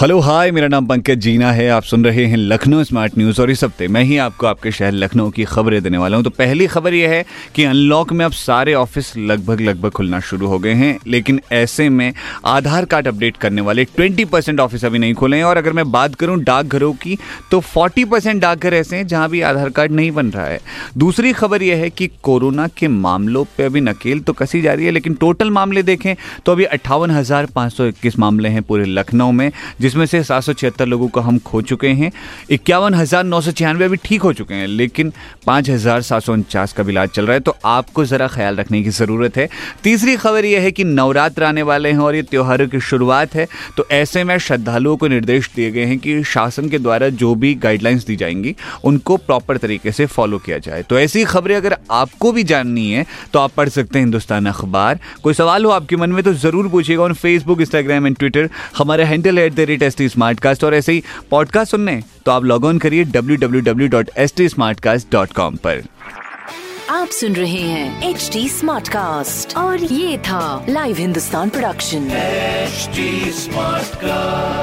hello, hi, मेरा नाम पंकज जीना है। आप सुन रहे हैं लखनऊ स्मार्ट न्यूज़ और इस हफ़्ते मैं ही आपको आपके शहर लखनऊ की खबरें देने वाला हूँ। तो पहली खबर यह है कि अनलॉक में अब सारे ऑफ़िस लगभग लगभग खुलना शुरू हो गए हैं, लेकिन ऐसे में आधार कार्ड अपडेट करने वाले 20 परसेंट ऑफ़िस अभी नहीं खुले हैं। और अगर मैं बात करूँ डाकघरों की तो 40 परसेंट डाकघर ऐसे हैं जहाँ भी आधार कार्ड नहीं बन रहा है। दूसरी खबर यह है कि कोरोना के मामलों पर अभी नकेल तो कसी जा रही है, लेकिन टोटल मामले देखें तो अभी अट्ठावन मामले हैं पूरे लखनऊ में जिसमें से सात सौ छिहत्तर लोगों को हम खो चुके हैं। इक्यावन अभी ठीक हो चुके हैं, लेकिन पाँच हज़ार सात सौ उनचास का इलाज चल रहा है तो आपको ज़रा ख्याल रखने की ज़रूरत है। तीसरी खबर यह है कि नवरात्र आने वाले हैं और ये त्योहारों की शुरुआत है तो ऐसे में श्रद्धालुओं को निर्देश दिए गए हैं कि शासन के द्वारा जो भी गाइडलाइंस दी जाएँगी, उनको प्रॉपर तरीके से फॉलो किया जाए। तो ऐसी खबरें अगर आपको भी जाननी है तो आप पढ़ सकते हैं हिंदुस्तान अखबार। कोई सवाल हो आपके मन में तो ज़रूर पूछिएगा on Facebook Instagram and Twitter हमारे handle at the rate S T Smartcast और ऐसे ही पॉडकास्ट सुनने तो आप लॉग ऑन करिए W W W dot S T Smartcast dot com पर आप सुन रहे हैं एच टी स्मार्ट कास्ट और ये था live Hindustan production smart Smartcast.